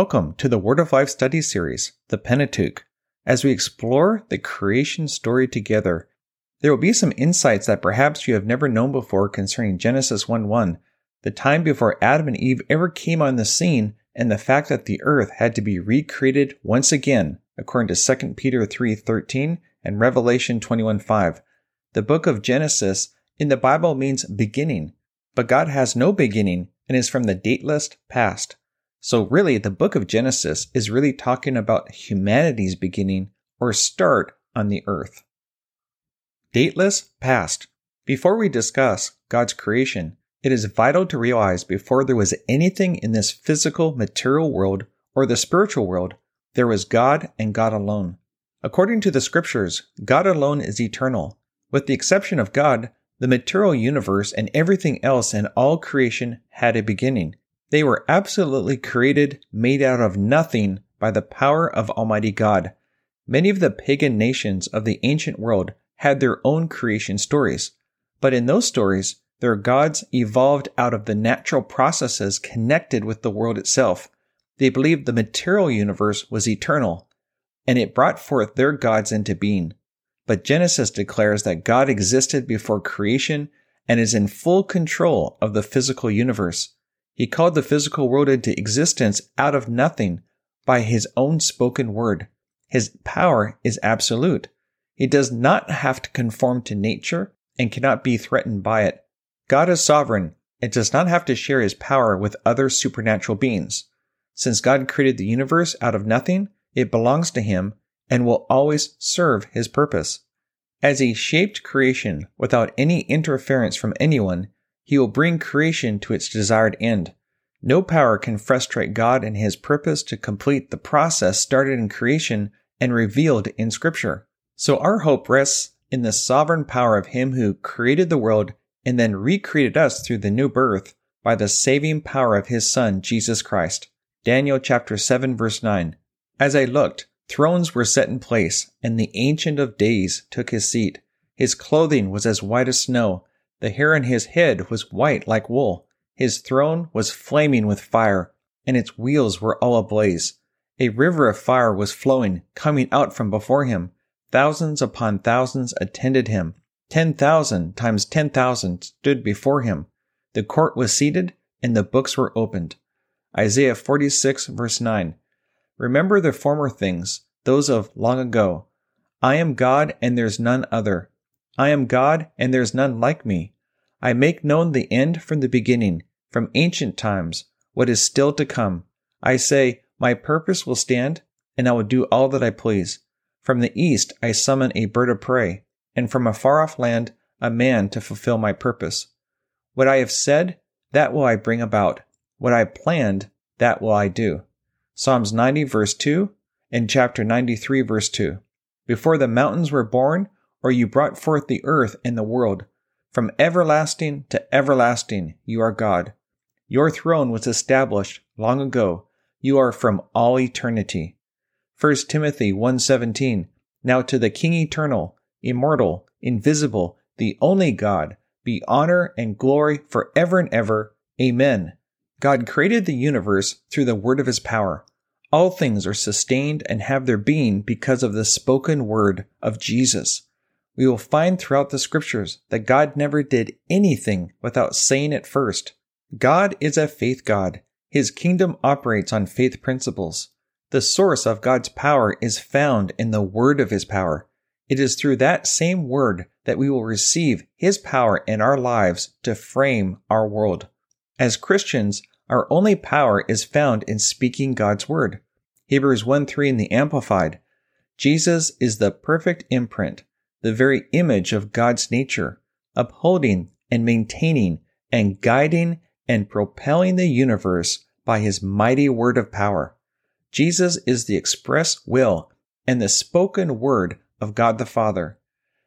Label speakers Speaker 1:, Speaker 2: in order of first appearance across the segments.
Speaker 1: Welcome to the Word of Life study series, The Pentateuch. As we explore the creation story together, there will be some insights that perhaps you have never known before concerning Genesis 1 1, the time before Adam and Eve ever came on the scene, and the fact that the earth had to be recreated once again, according to 2 Peter 3 13 and Revelation 21 5. The book of Genesis in the Bible means beginning, but God has no beginning and is from the dateless past. So, really, the book of Genesis is really talking about humanity's beginning or start on the earth. Dateless past. Before we discuss God's creation, it is vital to realize before there was anything in this physical material world or the spiritual world, there was God and God alone. According to the scriptures, God alone is eternal. With the exception of God, the material universe and everything else in all creation had a beginning. They were absolutely created, made out of nothing by the power of Almighty God. Many of the pagan nations of the ancient world had their own creation stories, but in those stories, their gods evolved out of the natural processes connected with the world itself. They believed the material universe was eternal, and it brought forth their gods into being. But Genesis declares that God existed before creation and is in full control of the physical universe. He called the physical world into existence out of nothing by his own spoken word. His power is absolute. He does not have to conform to nature and cannot be threatened by it. God is sovereign and does not have to share his power with other supernatural beings. Since God created the universe out of nothing, it belongs to him and will always serve his purpose. As he shaped creation without any interference from anyone, he will bring creation to its desired end. No power can frustrate God in his purpose to complete the process started in creation and revealed in Scripture. So our hope rests in the sovereign power of him who created the world and then recreated us through the new birth by the saving power of his Son, Jesus Christ. Daniel chapter 7 verse 9. As I looked, thrones were set in place, and the Ancient of Days took his seat. His clothing was as white as snow, the hair on his head was white like wool. His throne was flaming with fire, and its wheels were all ablaze. A river of fire was flowing, coming out from before him. Thousands upon thousands attended him. Ten thousand times ten thousand stood before him. The court was seated, and the books were opened. Isaiah 46 verse 9. Remember the former things, those of long ago. I am God and there's none other. I am God, and there is none like me. I make known the end from the beginning, from ancient times, what is still to come. I say, My purpose will stand, and I will do all that I please. From the east I summon a bird of prey, and from a far off land a man to fulfill my purpose. What I have said, that will I bring about. What I planned, that will I do. Psalms 90 verse 2 and chapter 93 verse 2. Before the mountains were born, or you brought forth the earth and the world, from everlasting to everlasting you are God. Your throne was established long ago. You are from all eternity. 1 Timothy 1:17 Now to the King eternal, immortal, invisible, the only God, be honor and glory forever and ever. Amen. God created the universe through the word of his power. All things are sustained and have their being because of the spoken word of Jesus. We will find throughout the scriptures that God never did anything without saying it first. God is a faith God. His kingdom operates on faith principles. The source of God's power is found in the word of his power. It is through that same word that we will receive his power in our lives to frame our world. As Christians, our only power is found in speaking God's word. Hebrews 1 3 in the Amplified. Jesus is the perfect imprint, the very image of God's nature, upholding and maintaining and guiding and propelling the universe by his mighty word of power. Jesus is the express will and the spoken word of God the Father.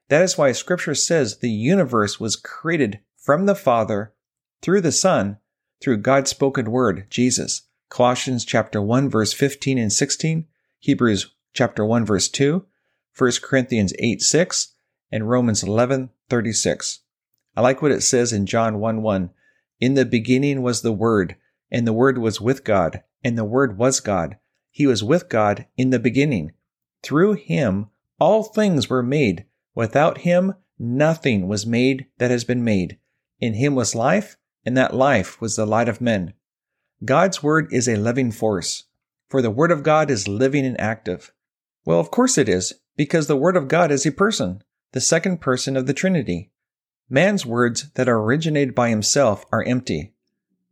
Speaker 1: That is why scripture says the universe was created from the Father through the Son through God's spoken word, Jesus. Colossians chapter 1 verse 15 and 16, Hebrews chapter 1 verse 2, 1 Corinthians 8 6, and Romans 11 36. I like what it says in John 1 1. In the beginning was the Word, and the Word was with God, and the Word was God. He was with God in the beginning. Through him all things were made. Without him nothing was made that has been made. In him was life, and that life was the light of men. God's Word is a living force, for the Word of God is living and active. Well, of course it is, because the Word of God is a person, the second person of the Trinity. Man's words that are originated by himself are empty.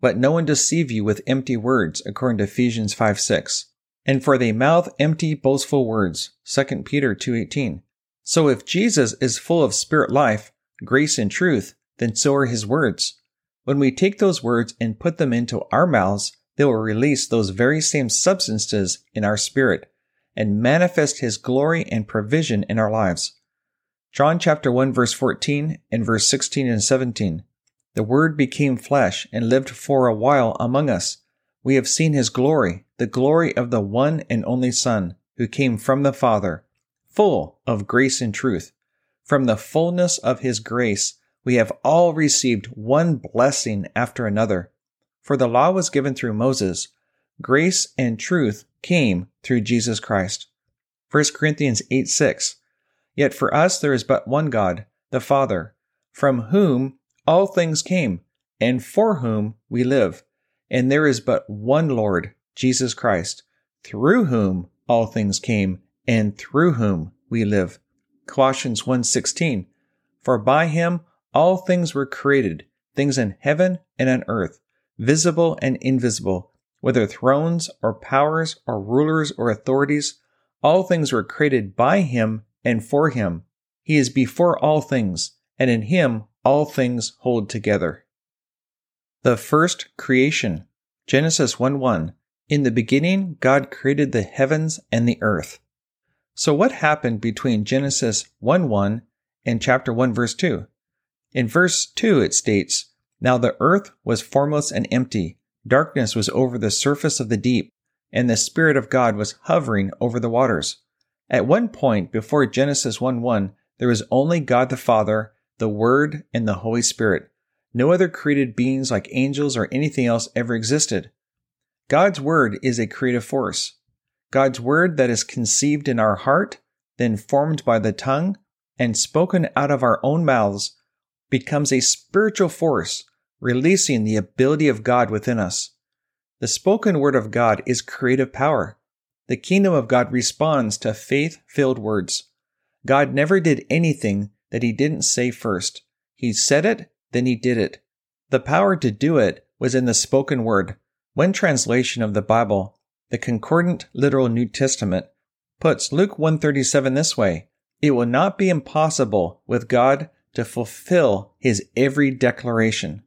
Speaker 1: Let no one deceive you with empty words, according to Ephesians 5 6. And for they mouth empty, boastful words, 2 Peter 2.18. So if Jesus is full of spirit life, grace and truth, then so are his words. When we take those words and put them into our mouths, they will release those very same substances in our spirit and manifest his glory and provision in our lives. John chapter 1 verse 14 and verse 16 and 17. The word became flesh and lived for a while among us. We have seen his glory, the glory of the one and only Son, who came from the Father, full of grace and truth. From the fullness of his grace, we have all received one blessing after another. For the law was given through Moses, grace and truth came through Jesus Christ. 1 Corinthians 8 6. Yet for us there is but one God, the Father, from whom all things came, and for whom we live. And there is but one Lord, Jesus Christ, through whom all things came, and through whom we live. Colossians 1:16 For by him all things were created, things in heaven and on earth, visible and invisible, whether thrones or powers or rulers or authorities, all things were created by him and for him. He is before all things, and in him all things hold together. The first creation. Genesis 1 1. In the beginning, God created the heavens and the earth. So, what happened between Genesis 1 1 and chapter 1, verse 2? In verse 2, it states, Now the earth was formless and empty, darkness was over the surface of the deep, and the Spirit of God was hovering over the waters. At one point before Genesis 1 1, there was only God the Father, the Word, and the Holy Spirit. No other created beings like angels or anything else ever existed. God's Word is a creative force. God's Word that is conceived in our heart, then formed by the tongue, and spoken out of our own mouths becomes a spiritual force, releasing the ability of God within us. The spoken word of God is creative power. The kingdom of God responds to faith filled words. God never did anything that he didn't say first. He said it, then he did it. The power to do it was in the spoken word. One translation of the Bible, The Concordant Literal New Testament puts Luke 137 this way. It will not be impossible with God to fulfill his every declaration.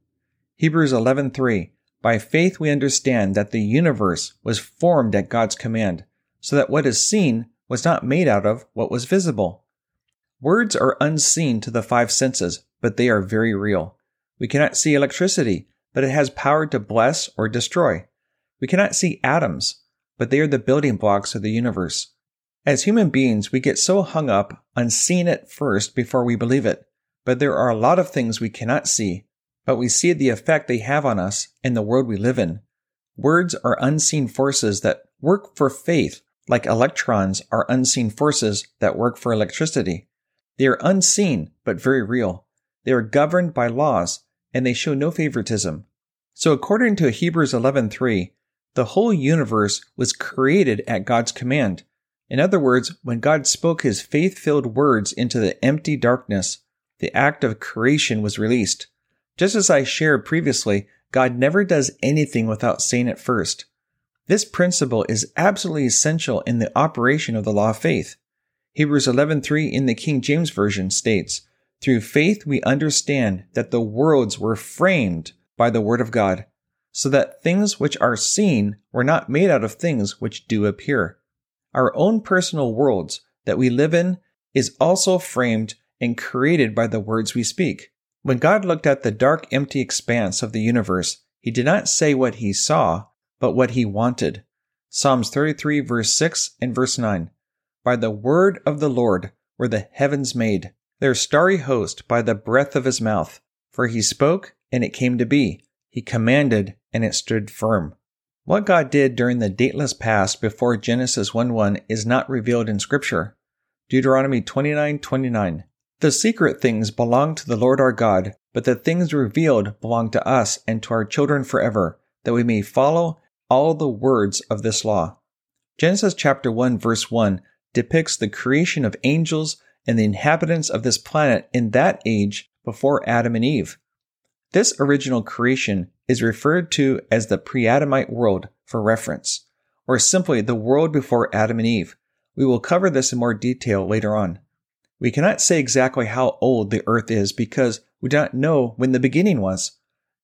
Speaker 1: Hebrews 11:3 By faith we understand that the universe was formed at God's command, so that what is seen was not made out of what was visible. Words are unseen to the five senses, but they are very real. We cannot see electricity, but it has power to bless or destroy. We cannot see atoms, but they are the building blocks of the universe. As human beings, we get so hung up on seeing it first before we believe it. But there are a lot of things we cannot see, but we see the effect they have on us and the world we live in. Words are unseen forces that work for faith, like electrons are unseen forces that work for electricity. They are unseen, but very real. They are governed by laws, and they show no favoritism. So according to Hebrews 11:3, the whole universe was created at God's command. In other words, when God spoke his faith-filled words into the empty darkness, the act of creation was released. Just as I shared previously, God never does anything without saying it first. This principle is absolutely essential in the operation of the law of faith. Hebrews 11:3 in the King James Version states, "Through faith we understand that the worlds were framed by the word of God, so that things which are seen were not made out of things which do appear. Our own personal worlds that we live in is also framed and created by the words we speak. When God looked at the dark, empty expanse of the universe, he did not say what he saw, but what he wanted. Psalms 33 verse 6 and verse 9. By the word of the Lord were the heavens made, their starry host by the breath of his mouth. For he spoke, and it came to be. He commanded, and it stood firm. What God did during the dateless past before Genesis 1 1 is not revealed in Scripture. Deuteronomy 29 29. The secret things belong to the Lord our God, but the things revealed belong to us and to our children forever, that we may follow all the words of this law. Genesis chapter 1 verse 1 depicts the creation of angels and the inhabitants of this planet in that age before Adam and Eve. This original creation is referred to as the pre-Adamite world for reference, or simply the world before Adam and Eve. We will cover this in more detail later on. We cannot say exactly how old the earth is because we do not know when the beginning was.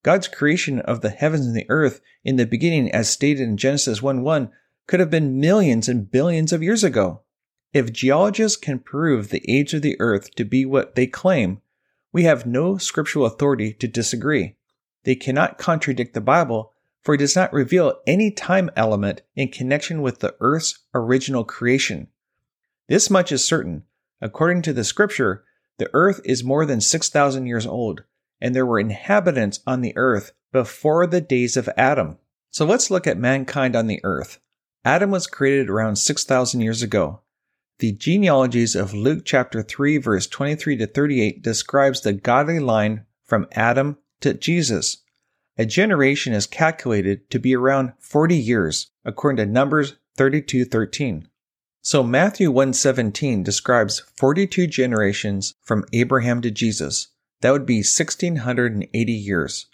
Speaker 1: God's creation of the heavens and the earth in the beginning, as stated in Genesis 1 1, could have been millions and billions of years ago. If geologists can prove the age of the earth to be what they claim, we have no scriptural authority to disagree. They cannot contradict the Bible, for it does not reveal any time element in connection with the earth's original creation. This much is certain. According to the scripture, the earth is more than 6,000 years old, and there were inhabitants on the earth before the days of Adam. So let's look at mankind on the earth. Adam was created around 6,000 years ago. The genealogies of Luke chapter 3 verse 23 to 38 describes the godly line from Adam to Jesus. A generation is calculated to be around 40 years, according to Numbers 32:13. So Matthew 1:17 describes 42 generations from Abraham to Jesus. That would be 1680 years.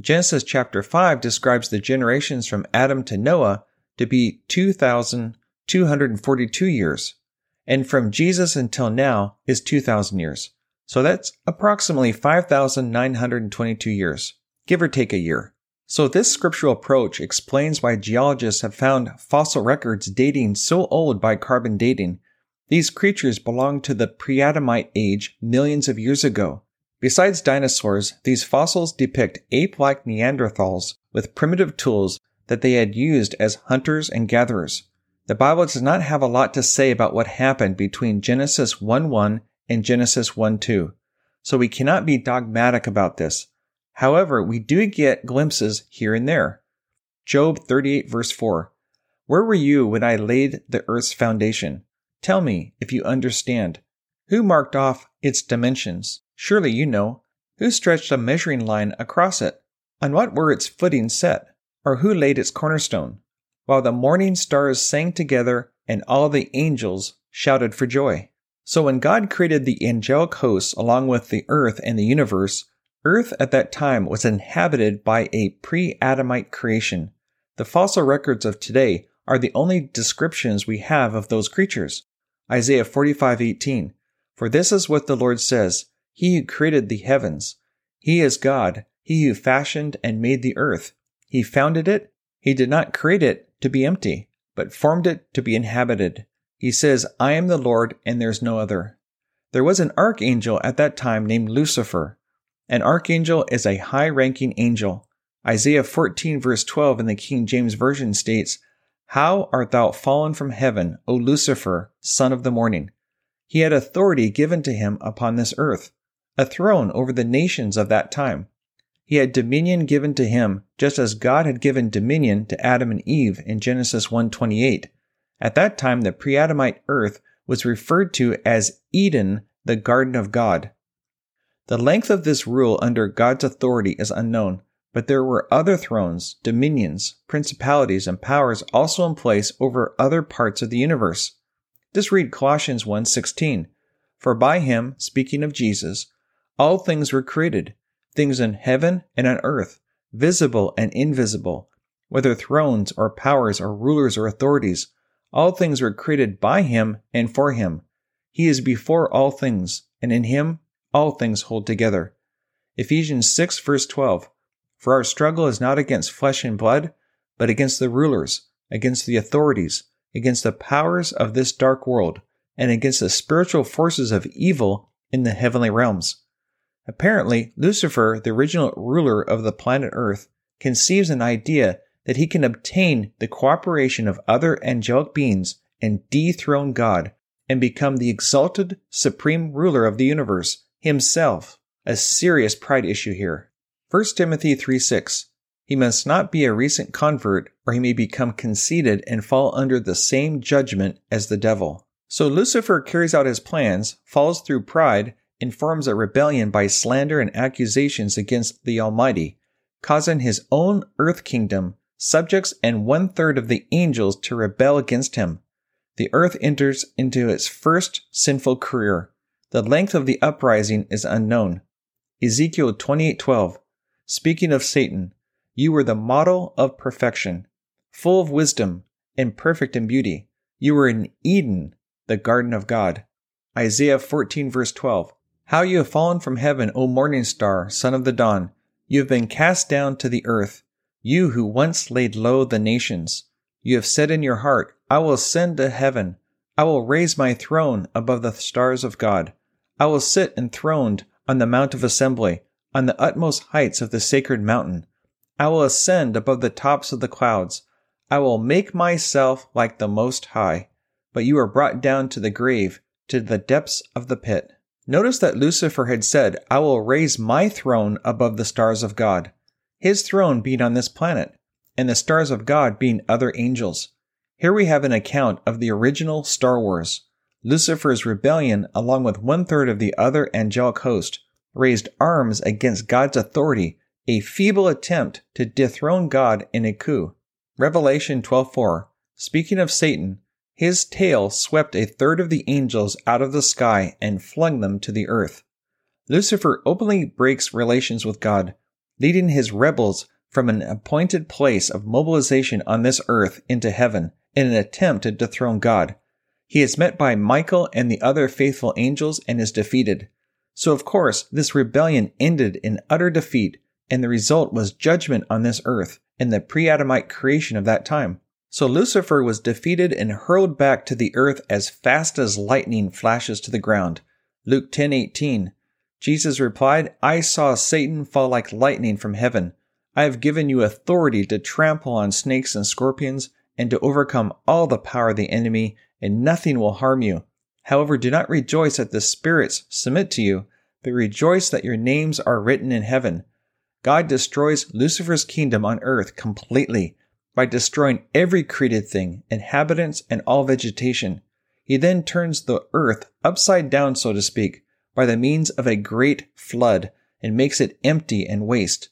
Speaker 1: Genesis chapter 5 describes the generations from Adam to Noah to be 2242 years and from Jesus until now is 2,000 years. So that's approximately 5,922 years, give or take a year. So this scriptural approach explains why geologists have found fossil records dating so old by carbon dating. These creatures belong to the pre-Adamite age millions of years ago. Besides dinosaurs, these fossils depict ape-like Neanderthals with primitive tools that they had used as hunters and gatherers. The Bible does not have a lot to say about what happened between Genesis 1 1 and Genesis 1 2, so we cannot be dogmatic about this. However, we do get glimpses here and there. Job 38 verse 4. Where were you when I laid the earth's foundation? Tell me if you understand. Who marked off its dimensions? Surely you know. Who stretched a measuring line across it? On what were its footings set? Or who laid its cornerstone? while the morning stars sang together and all the angels shouted for joy. So when God created the angelic hosts along with the earth and the universe, earth at that time was inhabited by a pre-Adamite creation. The fossil records of today are the only descriptions we have of those creatures. Isaiah 45:18 For this is what the Lord says, he who created the heavens, he is God, he who fashioned and made the earth. He founded it, he did not create it to be empty, but formed it to be inhabited. He says, I am the Lord and there's no other. There was an archangel at that time named Lucifer. An archangel is a high ranking angel. Isaiah 14 verse 12 in the King James Version states, How art thou fallen from heaven, O Lucifer, son of the morning? He had authority given to him upon this earth, a throne over the nations of that time. He had dominion given to him, just as God had given dominion to Adam and Eve in Genesis 1:28. At that time, the pre-Adamite earth was referred to as Eden, the garden of God. The length of this rule under God's authority is unknown, but there were other thrones, dominions, principalities, and powers also in place over other parts of the universe. Just read Colossians 1:16. For by him, speaking of Jesus, all things were created, things in heaven and on earth, visible and invisible, whether thrones or powers or rulers or authorities, all things were created by him and for him. He is before all things, and in him all things hold together. Ephesians 6 verse 12. For our struggle is not against flesh and blood, but against the rulers, against the authorities, against the powers of this dark world, and against the spiritual forces of evil in the heavenly realms. Apparently, Lucifer, the original ruler of the planet Earth, conceives an idea that he can obtain the cooperation of other angelic beings and dethrone God and become the exalted supreme ruler of the universe himself. A serious pride issue here. 1 Timothy 3 6. He must not be a recent convert, or he may become conceited and fall under the same judgment as the devil. So Lucifer carries out his plans, falls through pride, and forms a rebellion by slander and accusations against the Almighty, causing his own earth kingdom, subjects, and one third of the angels to rebel against him. The earth enters into its first sinful career. The length of the uprising is unknown. Ezekiel 28:12 Speaking of Satan, you were the model of perfection, full of wisdom and perfect in beauty. You were in Eden, the garden of God. Isaiah 14 verse 12 how you have fallen from heaven, O morning star, son of the dawn! You have been cast down to the earth, you who once laid low the nations. You have said in your heart, I will ascend to heaven. I will raise my throne above the stars of God. I will sit enthroned on the mount of assembly, on the utmost heights of the sacred mountain. I will ascend above the tops of the clouds. I will make myself like the Most High. But you are brought down to the grave, to the depths of the pit. Notice that Lucifer had said, I will raise my throne above the stars of God, his throne being on this planet, and the stars of God being other angels. Here we have an account of the original Star Wars. Lucifer's rebellion, along with one third of the other angelic host, raised arms against God's authority, a feeble attempt to dethrone God in a coup. Revelation 12:4. Speaking of Satan, his tail swept a third of the angels out of the sky and flung them to the earth. Lucifer openly breaks relations with God, leading his rebels from an appointed place of mobilization on this earth into heaven in an attempt to dethrone God. He is met by Michael and the other faithful angels and is defeated. So, of course, this rebellion ended in utter defeat, and the result was judgment on this earth and the pre Adamite creation of that time. So Lucifer was defeated and hurled back to the earth as fast as lightning flashes to the ground. Luke 10:18. Jesus replied, "I saw Satan fall like lightning from heaven. I have given you authority to trample on snakes and scorpions and to overcome all the power of the enemy, and nothing will harm you. However, do not rejoice that the spirits submit to you, but rejoice that your names are written in heaven." God destroys Lucifer's kingdom on earth completely by destroying every created thing, inhabitants, and all vegetation. He then turns the earth upside down, so to speak, by the means of a great flood, and makes it empty and waste.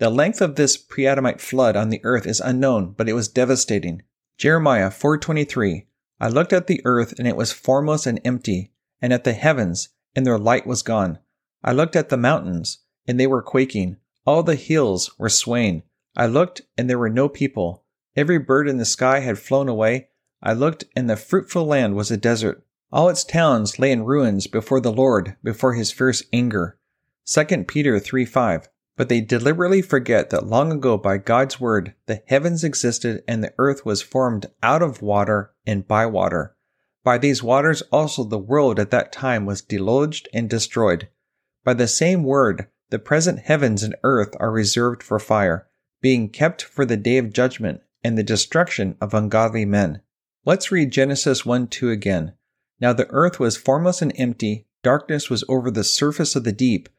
Speaker 1: The length of this pre-Adamite flood on the earth is unknown, but it was devastating. Jeremiah 4:23 I looked at the earth and it was formless and empty, and at the heavens and their light was gone. I looked at the mountains and they were quaking, all the hills were swaying, I looked, and there were no people. Every bird in the sky had flown away. I looked, and the fruitful land was a desert. All its towns lay in ruins before the Lord, before his fierce anger. 2 Peter 3 5. But they deliberately forget that long ago by God's word the heavens existed and the earth was formed out of water and by water. By these waters also the world at that time was deluged and destroyed. By the same word, the present heavens and earth are reserved for fire, being kept for the day of judgment and the destruction of ungodly men. Let's read Genesis 1 2 again. Now the earth was formless and empty, darkness was over the surface of the deep,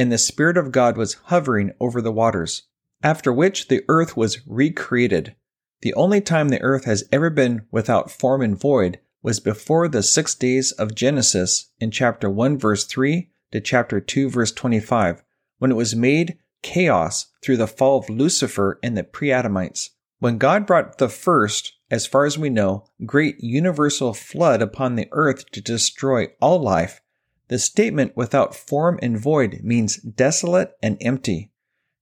Speaker 1: and the Spirit of God was hovering over the waters. After which the earth was recreated. The only time the earth has ever been without form and void was before the six days of Genesis in chapter 1 verse 3 to chapter 2 verse 25, when it was made chaos through the fall of Lucifer and the pre-Adamites. When God brought the first, as far as we know, great universal flood upon the earth to destroy all life, the statement without form and void means desolate and empty.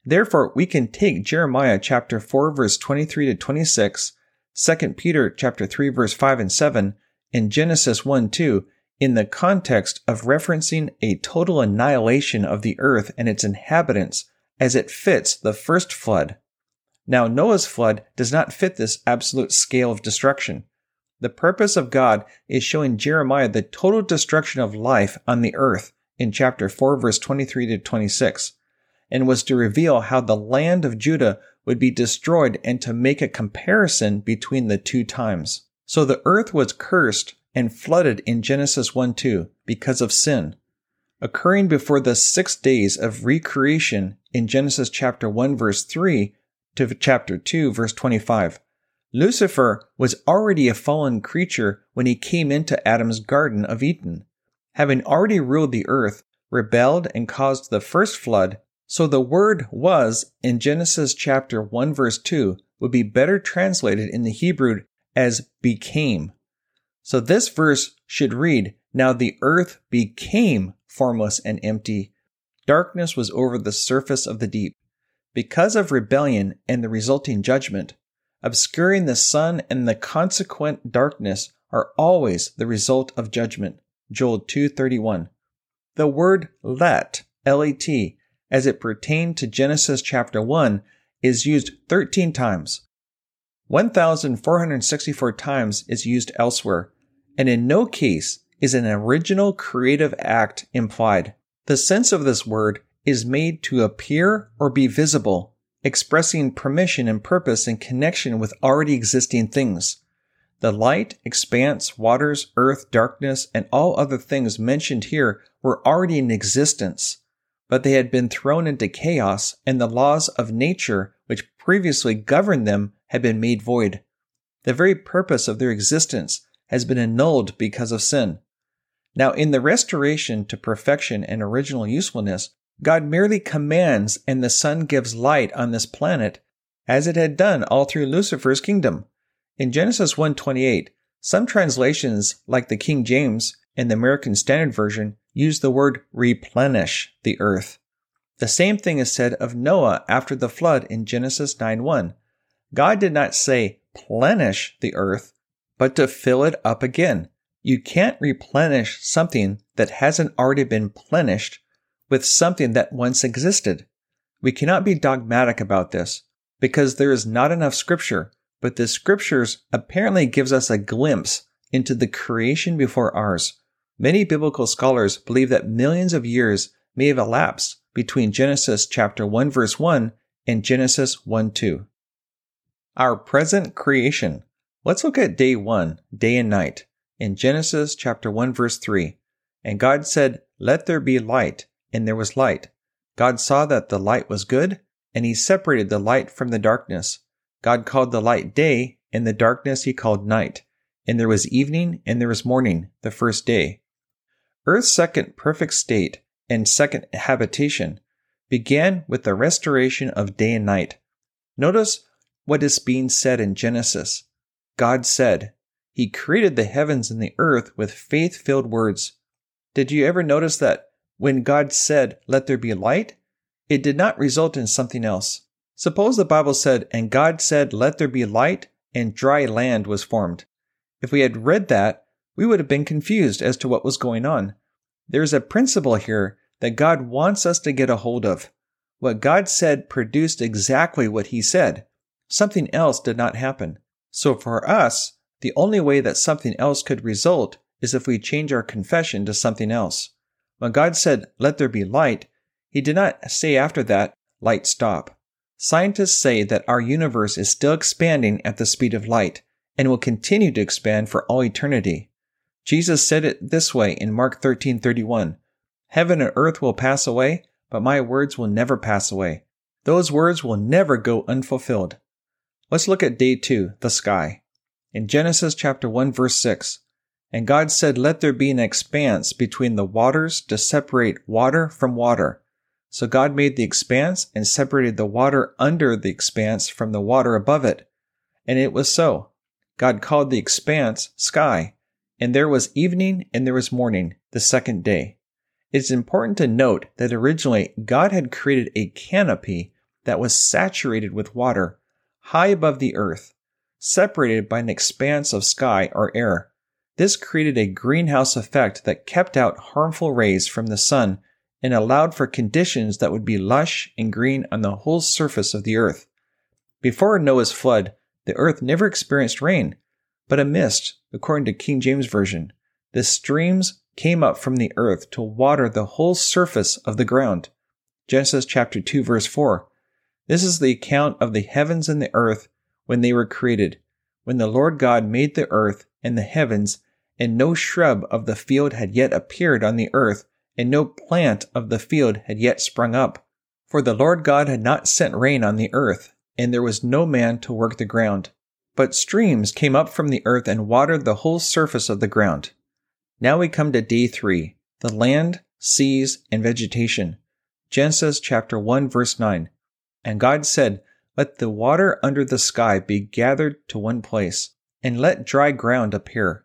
Speaker 1: Therefore, we can take Jeremiah chapter 4 verse 23 to 26, 2 Peter chapter 3 verse 5 and 7, and Genesis 1 2 in the context of referencing a total annihilation of the earth and its inhabitants as it fits the first flood. Now, Noah's flood does not fit this absolute scale of destruction. The purpose of God is showing Jeremiah the total destruction of life on the earth in chapter 4, verse 23 to 26, and was to reveal how the land of Judah would be destroyed and to make a comparison between the two times. So the earth was cursed and flooded in Genesis 1 2 because of sin, occurring before the six days of recreation in Genesis chapter 1 verse 3 to chapter 2, verse 25. Lucifer was already a fallen creature when he came into Adam's Garden of Eden. Having already ruled the earth, rebelled and caused the first flood, so the word was in Genesis chapter 1 verse 2 would be better translated in the Hebrew as became. So this verse should read, Now the earth became formless and empty. Darkness was over the surface of the deep because of rebellion and the resulting judgment, obscuring the sun and the consequent darkness are always the result of judgment. Joel 2:31. The word let, L-E-T, as it pertained to Genesis chapter 1 is used 13 times. 1464 times is used elsewhere, and in no case is an original creative act implied. The sense of this word is made to appear or be visible, expressing permission and purpose in connection with already existing things. The light, expanse, waters, earth, darkness, and all other things mentioned here were already in existence, but they had been thrown into chaos and the laws of nature which previously governed them had been made void. The very purpose of their existence has been annulled because of sin. Now, in the restoration to perfection and original usefulness, God merely commands and the sun gives light on this planet as it had done all through Lucifer's kingdom. In Genesis 1:28, some translations like the King James and the American Standard Version use the word replenish the earth. The same thing is said of Noah after the flood in Genesis 9:1. God did not say plenish the earth, but to fill it up again. You can't replenish something that hasn't already been plenished with something that once existed. We cannot be dogmatic about this because there is not enough scripture, but the scriptures apparently gives us a glimpse into the creation before ours. Many biblical scholars believe that millions of years may have elapsed between Genesis chapter 1 verse 1 and Genesis 1 2. Our present creation. Let's look at day 1, day and night, in Genesis chapter 1 verse 3. And God said, Let there be light, and there was light. God saw that the light was good, and he separated the light from the darkness. God called the light day, and the darkness he called night. And there was evening, and there was morning, the first day. Earth's second perfect state and second habitation began with the restoration of day and night. Notice what is being said in Genesis. God said, He created the heavens and the earth with faith filled words. Did you ever notice that when God said, Let there be light, it did not result in something else. Suppose the Bible said, And God said, Let there be light, and dry land was formed. If we had read that, we would have been confused as to what was going on. There is a principle here that God wants us to get a hold of. What God said produced exactly what He said. Something else did not happen. So for us, the only way that something else could result is if we change our confession to something else. When God said, Let there be light, He did not say after that, Light stop. Scientists say that our universe is still expanding at the speed of light and will continue to expand for all eternity. Jesus said it this way in Mark 13:31. Heaven and earth will pass away, but my words will never pass away. Those words will never go unfulfilled. Let's look at day 2, the sky. In Genesis chapter 1 verse 6, and God said, Let there be an expanse between the waters to separate water from water. So God made the expanse and separated the water under the expanse from the water above it. And it was so. God called the expanse sky. And there was evening and there was morning, the second day. It is important to note that originally God had created a canopy that was saturated with water, high above the earth, separated by an expanse of sky or air. This created a greenhouse effect that kept out harmful rays from the sun and allowed for conditions that would be lush and green on the whole surface of the earth. Before Noah's flood, the earth never experienced rain, but a mist, according to King James Version. The streams came up from the earth to water the whole surface of the ground. Genesis chapter 2 verse 4. This is the account of the heavens and the earth when they were created, when the Lord God made the earth and the heavens, and no shrub of the field had yet appeared on the earth, and no plant of the field had yet sprung up. For the Lord God had not sent rain on the earth, and there was no man to work the ground. But streams came up from the earth and watered the whole surface of the ground. Now we come to day three, the land, seas, and vegetation. Genesis chapter 1 verse 9. And God said, Let the water under the sky be gathered to one place, and let dry ground appear.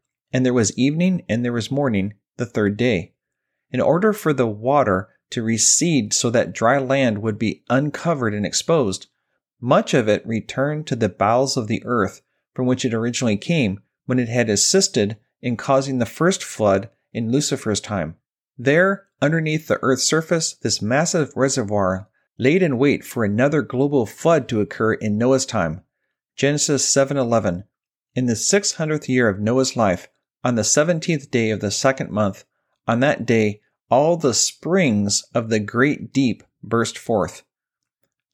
Speaker 1: And there was evening and there was morning the third day in order for the water to recede so that dry land would be uncovered and exposed, much of it returned to the bowels of the earth from which it originally came when it had assisted in causing the first flood in Lucifer's time. There, underneath the earth's surface, this massive reservoir laid in wait for another global flood to occur in Noah's time. Genesis 7:11. In the 600th year of Noah's life, on the 17th day of the second month, on that day, all the springs of the great deep burst forth.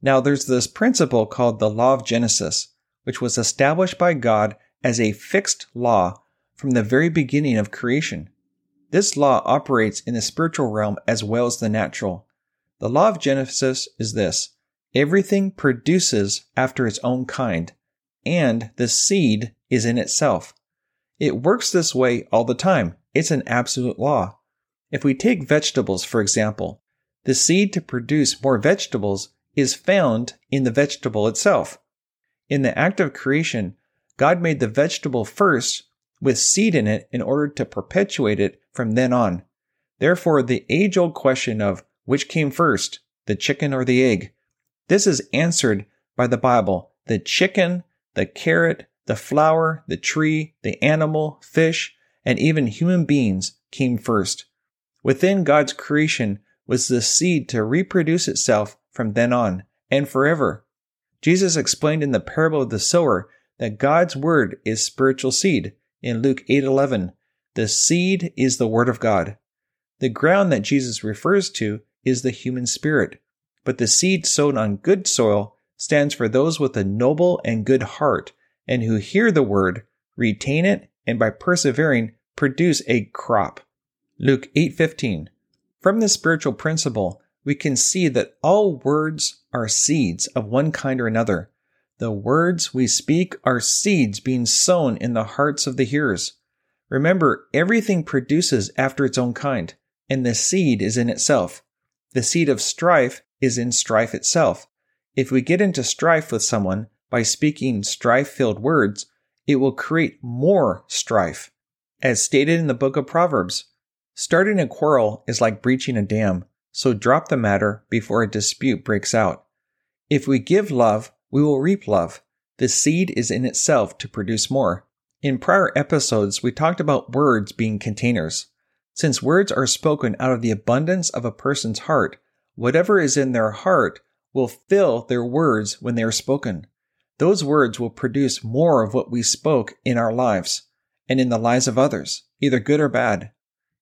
Speaker 1: Now, there's this principle called the law of Genesis, which was established by God as a fixed law from the very beginning of creation. This law operates in the spiritual realm as well as the natural. The law of Genesis is this everything produces after its own kind, and the seed is in itself. It works this way all the time. It's an absolute law. If we take vegetables, for example, the seed to produce more vegetables is found in the vegetable itself. In the act of creation, God made the vegetable first with seed in it in order to perpetuate it from then on. Therefore, the age old question of which came first, the chicken or the egg, this is answered by the Bible. The chicken, the carrot, the flower, the tree, the animal, fish, and even human beings came first. Within God's creation was the seed to reproduce itself from then on and forever. Jesus explained in the parable of the sower that God's word is spiritual seed in Luke 8:11. The seed is the word of God. The ground that Jesus refers to is the human spirit, but the seed sown on good soil stands for those with a noble and good heart and who hear the word, retain it, and by persevering produce a crop. Luke 8:15. From this spiritual principle, we can see that all words are seeds of one kind or another. The words we speak are seeds being sown in the hearts of the hearers. Remember, everything produces after its own kind, and the seed is in itself. The seed of strife is in strife itself. If we get into strife with someone by speaking strife filled words, it will create more strife. As stated in the book of Proverbs, starting a quarrel is like breaching a dam, so drop the matter before a dispute breaks out. If we give love, we will reap love. The seed is in itself to produce more. In prior episodes, we talked about words being containers. Since words are spoken out of the abundance of a person's heart, whatever is in their heart will fill their words when they are spoken. Those words will produce more of what we spoke in our lives and in the lives of others, either good or bad.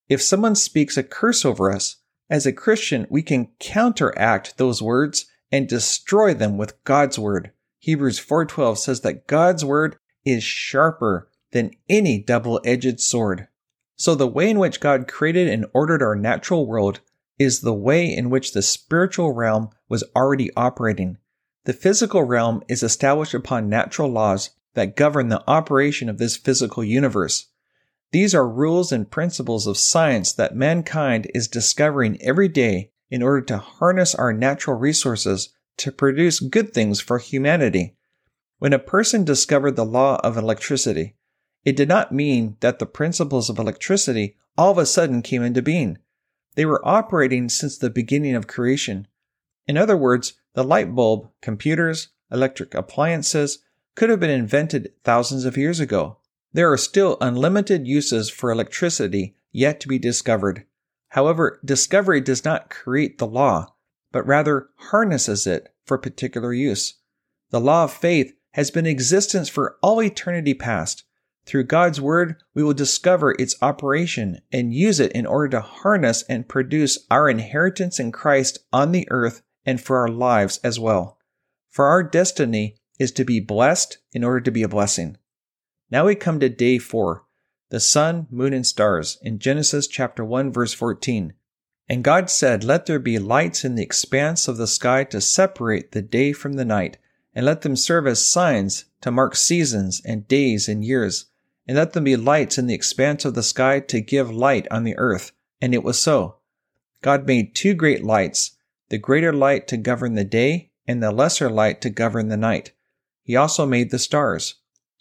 Speaker 1: If someone speaks a curse over us, as a Christian, we can counteract those words and destroy them with God's word. Hebrews 4:12 says that God's word is sharper than any double-edged sword. So the way in which God created and ordered our natural world is the way in which the spiritual realm was already operating. The physical realm is established upon natural laws that govern the operation of this physical universe. These are rules and principles of science that mankind is discovering every day in order to harness our natural resources to produce good things for humanity. When a person discovered the law of electricity, it did not mean that the principles of electricity all of a sudden came into being. They were operating since the beginning of creation. In other words, the light bulb, computers, electric appliances could have been invented thousands of years ago. There are still unlimited uses for electricity yet to be discovered. However, discovery does not create the law, but rather harnesses it for particular use. The law of faith has been in existence for all eternity past. Through God's Word, we will discover its operation and use it in order to harness and produce our inheritance in Christ on the earth and for our lives as well. For our destiny is to be blessed in order to be a blessing. Now we come to day four, the sun, moon, and stars in Genesis chapter 1 verse 14. And God said, Let there be lights in the expanse of the sky to separate the day from the night, and let them serve as signs to mark seasons and days and years, and let them be lights in the expanse of the sky to give light on the earth. And it was so. God made two great lights, the greater light to govern the day, and the lesser light to govern the night. He also made the stars.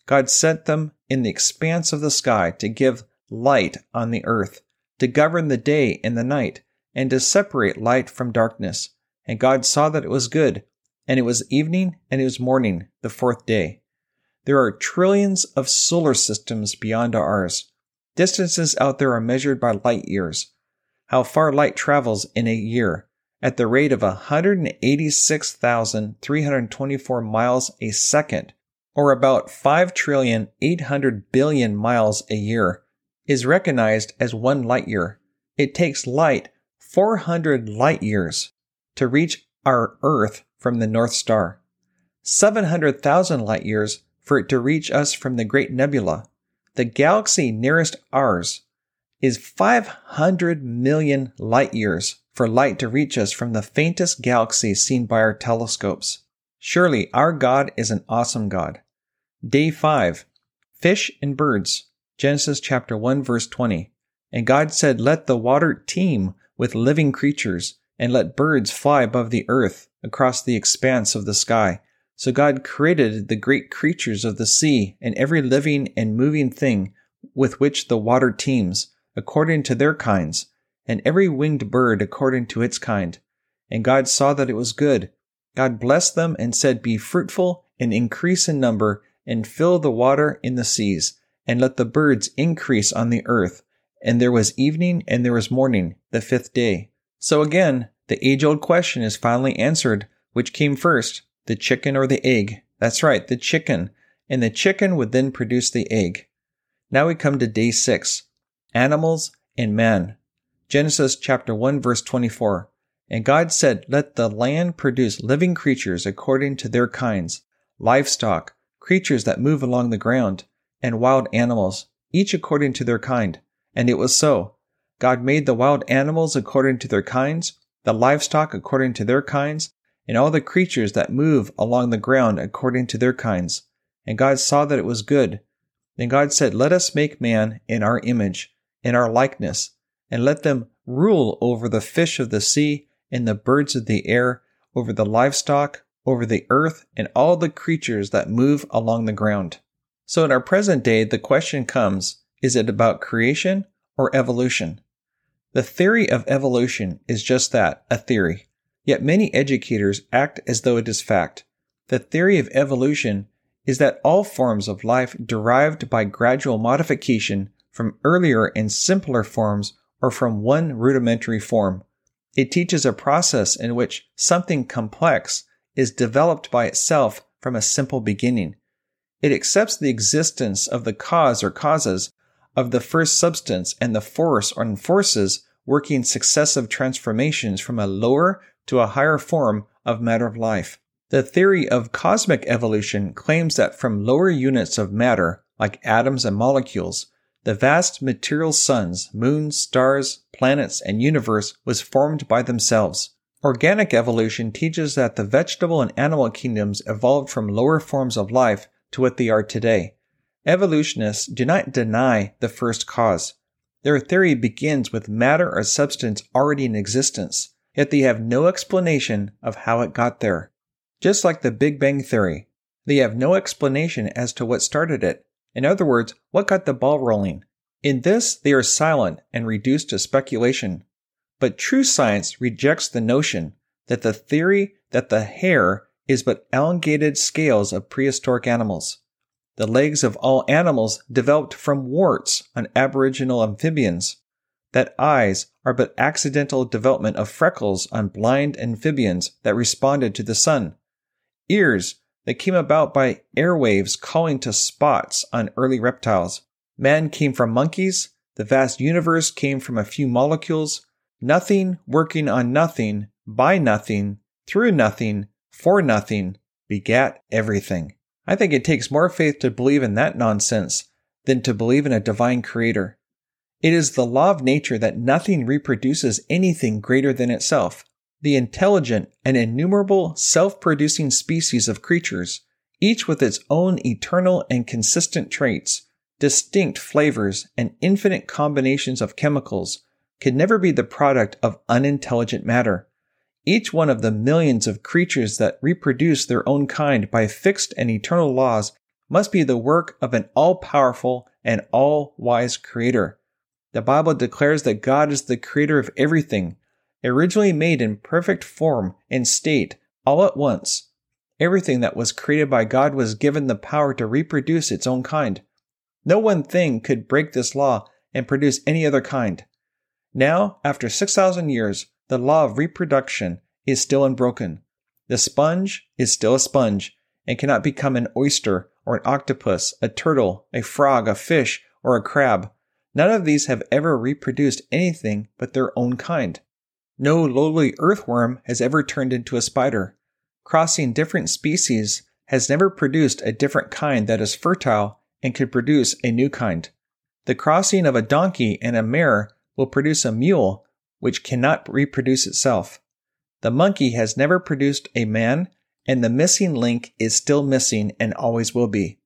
Speaker 1: God set them in the expanse of the sky to give light on the earth, to govern the day and the night, and to separate light from darkness. And God saw that it was good. And it was evening and it was morning, the fourth day. There are trillions of solar systems beyond ours. Distances out there are measured by light years. How far light travels in a year at the rate of 186,324 miles a second or about 5 trillion 800 billion miles a year, is recognized as one light year. It takes light 400 light years to reach our Earth from the North Star, 700,000 light years for it to reach us from the Great Nebula. The galaxy nearest ours is 500 million light years for light to reach us from the faintest galaxy seen by our telescopes. Surely our God is an awesome God. Day 5 Fish and birds. Genesis chapter 1 verse 20. And God said, Let the water teem with living creatures, and let birds fly above the earth across the expanse of the sky. So God created the great creatures of the sea and every living and moving thing with which the water teems, according to their kinds, and every winged bird according to its kind. And God saw that it was good. God blessed them and said, Be fruitful and increase in number and fill the water in the seas, and let the birds increase on the earth. And there was evening and there was morning, the fifth day. So again, the age old question is finally answered which came first, the chicken or the egg? That's right, the chicken. And the chicken would then produce the egg. Now we come to day six animals and man. Genesis chapter 1 verse 24. And God said, Let the land produce living creatures according to their kinds, livestock, creatures that move along the ground, and wild animals, each according to their kind. And it was so. God made the wild animals according to their kinds, the livestock according to their kinds, and all the creatures that move along the ground according to their kinds. And God saw that it was good. Then God said, Let us make man in our image, in our likeness, and let them rule over the fish of the sea, and the birds of the air, over the livestock, over the earth, and all the creatures that move along the ground. So in our present day, the question comes is it about creation or evolution? The theory of evolution is just that, a theory. Yet many educators act as though it is fact. The theory of evolution is that all forms of life derived by gradual modification from earlier and simpler forms or from one rudimentary form. It teaches a process in which something complex is developed by itself from a simple beginning. It accepts the existence of the cause or causes of the first substance and the force or forces working successive transformations from a lower to a higher form of matter of life. The theory of cosmic evolution claims that from lower units of matter, like atoms and molecules, the vast material suns, moons, stars, planets, and universe was formed by themselves. Organic evolution teaches that the vegetable and animal kingdoms evolved from lower forms of life to what they are today. Evolutionists do not deny the first cause. Their theory begins with matter or substance already in existence, yet they have no explanation of how it got there. Just like the Big Bang Theory, they have no explanation as to what started it. In other words, what got the ball rolling. In this, they are silent and reduced to speculation. But true science rejects the notion that the theory that the hair is but elongated scales of prehistoric animals. The legs of all animals developed from warts on aboriginal amphibians. That eyes are but accidental development of freckles on blind amphibians that responded to the sun. Ears that came about by airwaves calling to spots on early reptiles. Man came from monkeys. The vast universe came from a few molecules. Nothing working on nothing, by nothing, through nothing, for nothing, begat everything. I think it takes more faith to believe in that nonsense than to believe in a divine creator. It is the law of nature that nothing reproduces anything greater than itself. The intelligent and innumerable self producing species of creatures, each with its own eternal and consistent traits, distinct flavors, and infinite combinations of chemicals, can never be the product of unintelligent matter. Each one of the millions of creatures that reproduce their own kind by fixed and eternal laws must be the work of an all powerful and all wise creator. The Bible declares that God is the creator of everything, originally made in perfect form and state all at once. Everything that was created by God was given the power to reproduce its own kind. No one thing could break this law and produce any other kind. Now, after 6,000 years, the law of reproduction is still unbroken. The sponge is still a sponge and cannot become an oyster or an octopus, a turtle, a frog, a fish, or a crab. None of these have ever reproduced anything but their own kind. No lowly earthworm has ever turned into a spider. Crossing different species has never produced a different kind that is fertile and could produce a new kind. The crossing of a donkey and a mare will produce a mule which cannot reproduce itself. The monkey has never produced a man, and the missing link is still missing and always will be.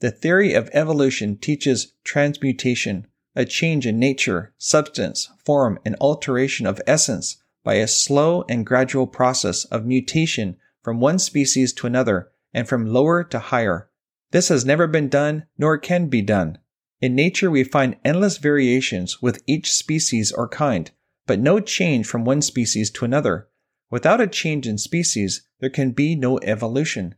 Speaker 1: The theory of evolution teaches transmutation, a change in nature, substance, form, and alteration of essence by a slow and gradual process of mutation from one species to another and from lower to higher. This has never been done nor can be done. In nature, we find endless variations with each species or kind, but no change from one species to another. Without a change in species, there can be no evolution.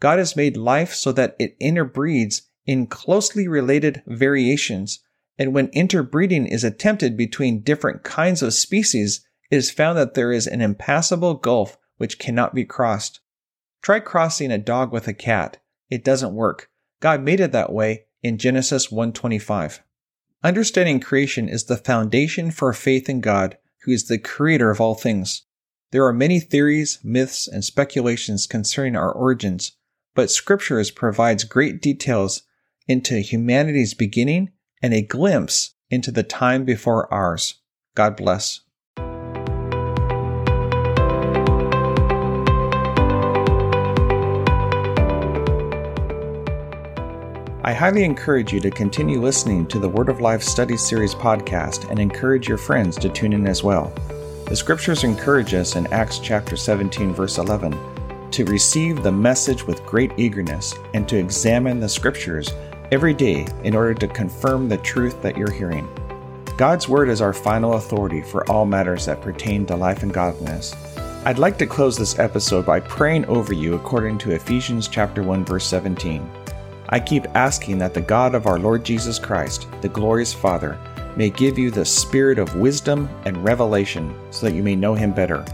Speaker 1: God has made life so that it interbreeds in closely related variations, and when interbreeding is attempted between different kinds of species, it is found that there is an impassable gulf which cannot be crossed. Try crossing a dog with a cat. It doesn't work. God made it that way in Genesis 125. Understanding creation is the foundation for faith in God, who is the creator of all things. There are many theories, myths, and speculations concerning our origins, but scriptures provides great details into humanity's beginning and a glimpse into the time before ours. God bless. I highly encourage you to continue listening to the Word of Life Study Series podcast and encourage your friends to tune in as well. The scriptures encourage us in Acts chapter 17 verse 11 to receive the message with great eagerness and to examine the scriptures every day in order to confirm the truth that you're hearing. God's Word is our final authority for all matters that pertain to life and godliness. I'd like to close this episode by praying over you according to Ephesians chapter 1 verse 17. I keep asking that the God of our Lord Jesus Christ, the glorious Father, may give you the spirit of wisdom and revelation so that you may know him better.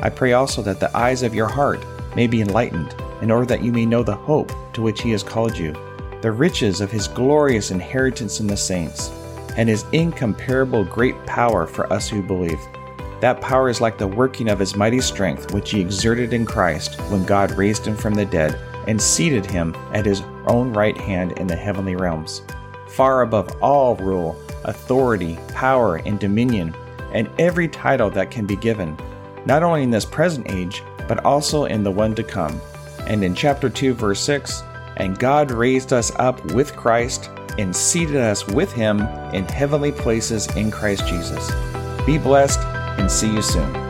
Speaker 1: I pray also that the eyes of your heart may be enlightened, in order that you may know the hope to which he has called you, the riches of his glorious inheritance in the saints, and his incomparable great power for us who believe. That power is like the working of his mighty strength, which he exerted in Christ when God raised him from the dead and seated him at his own right hand in the heavenly realms, far above all rule authority, power, and dominion, and every title that can be given, not only in this present age, but also in the one to come. And in chapter 2, verse 6, and God raised us up with Christ and seated us with him in heavenly places in Christ Jesus. Be blessed and see you soon.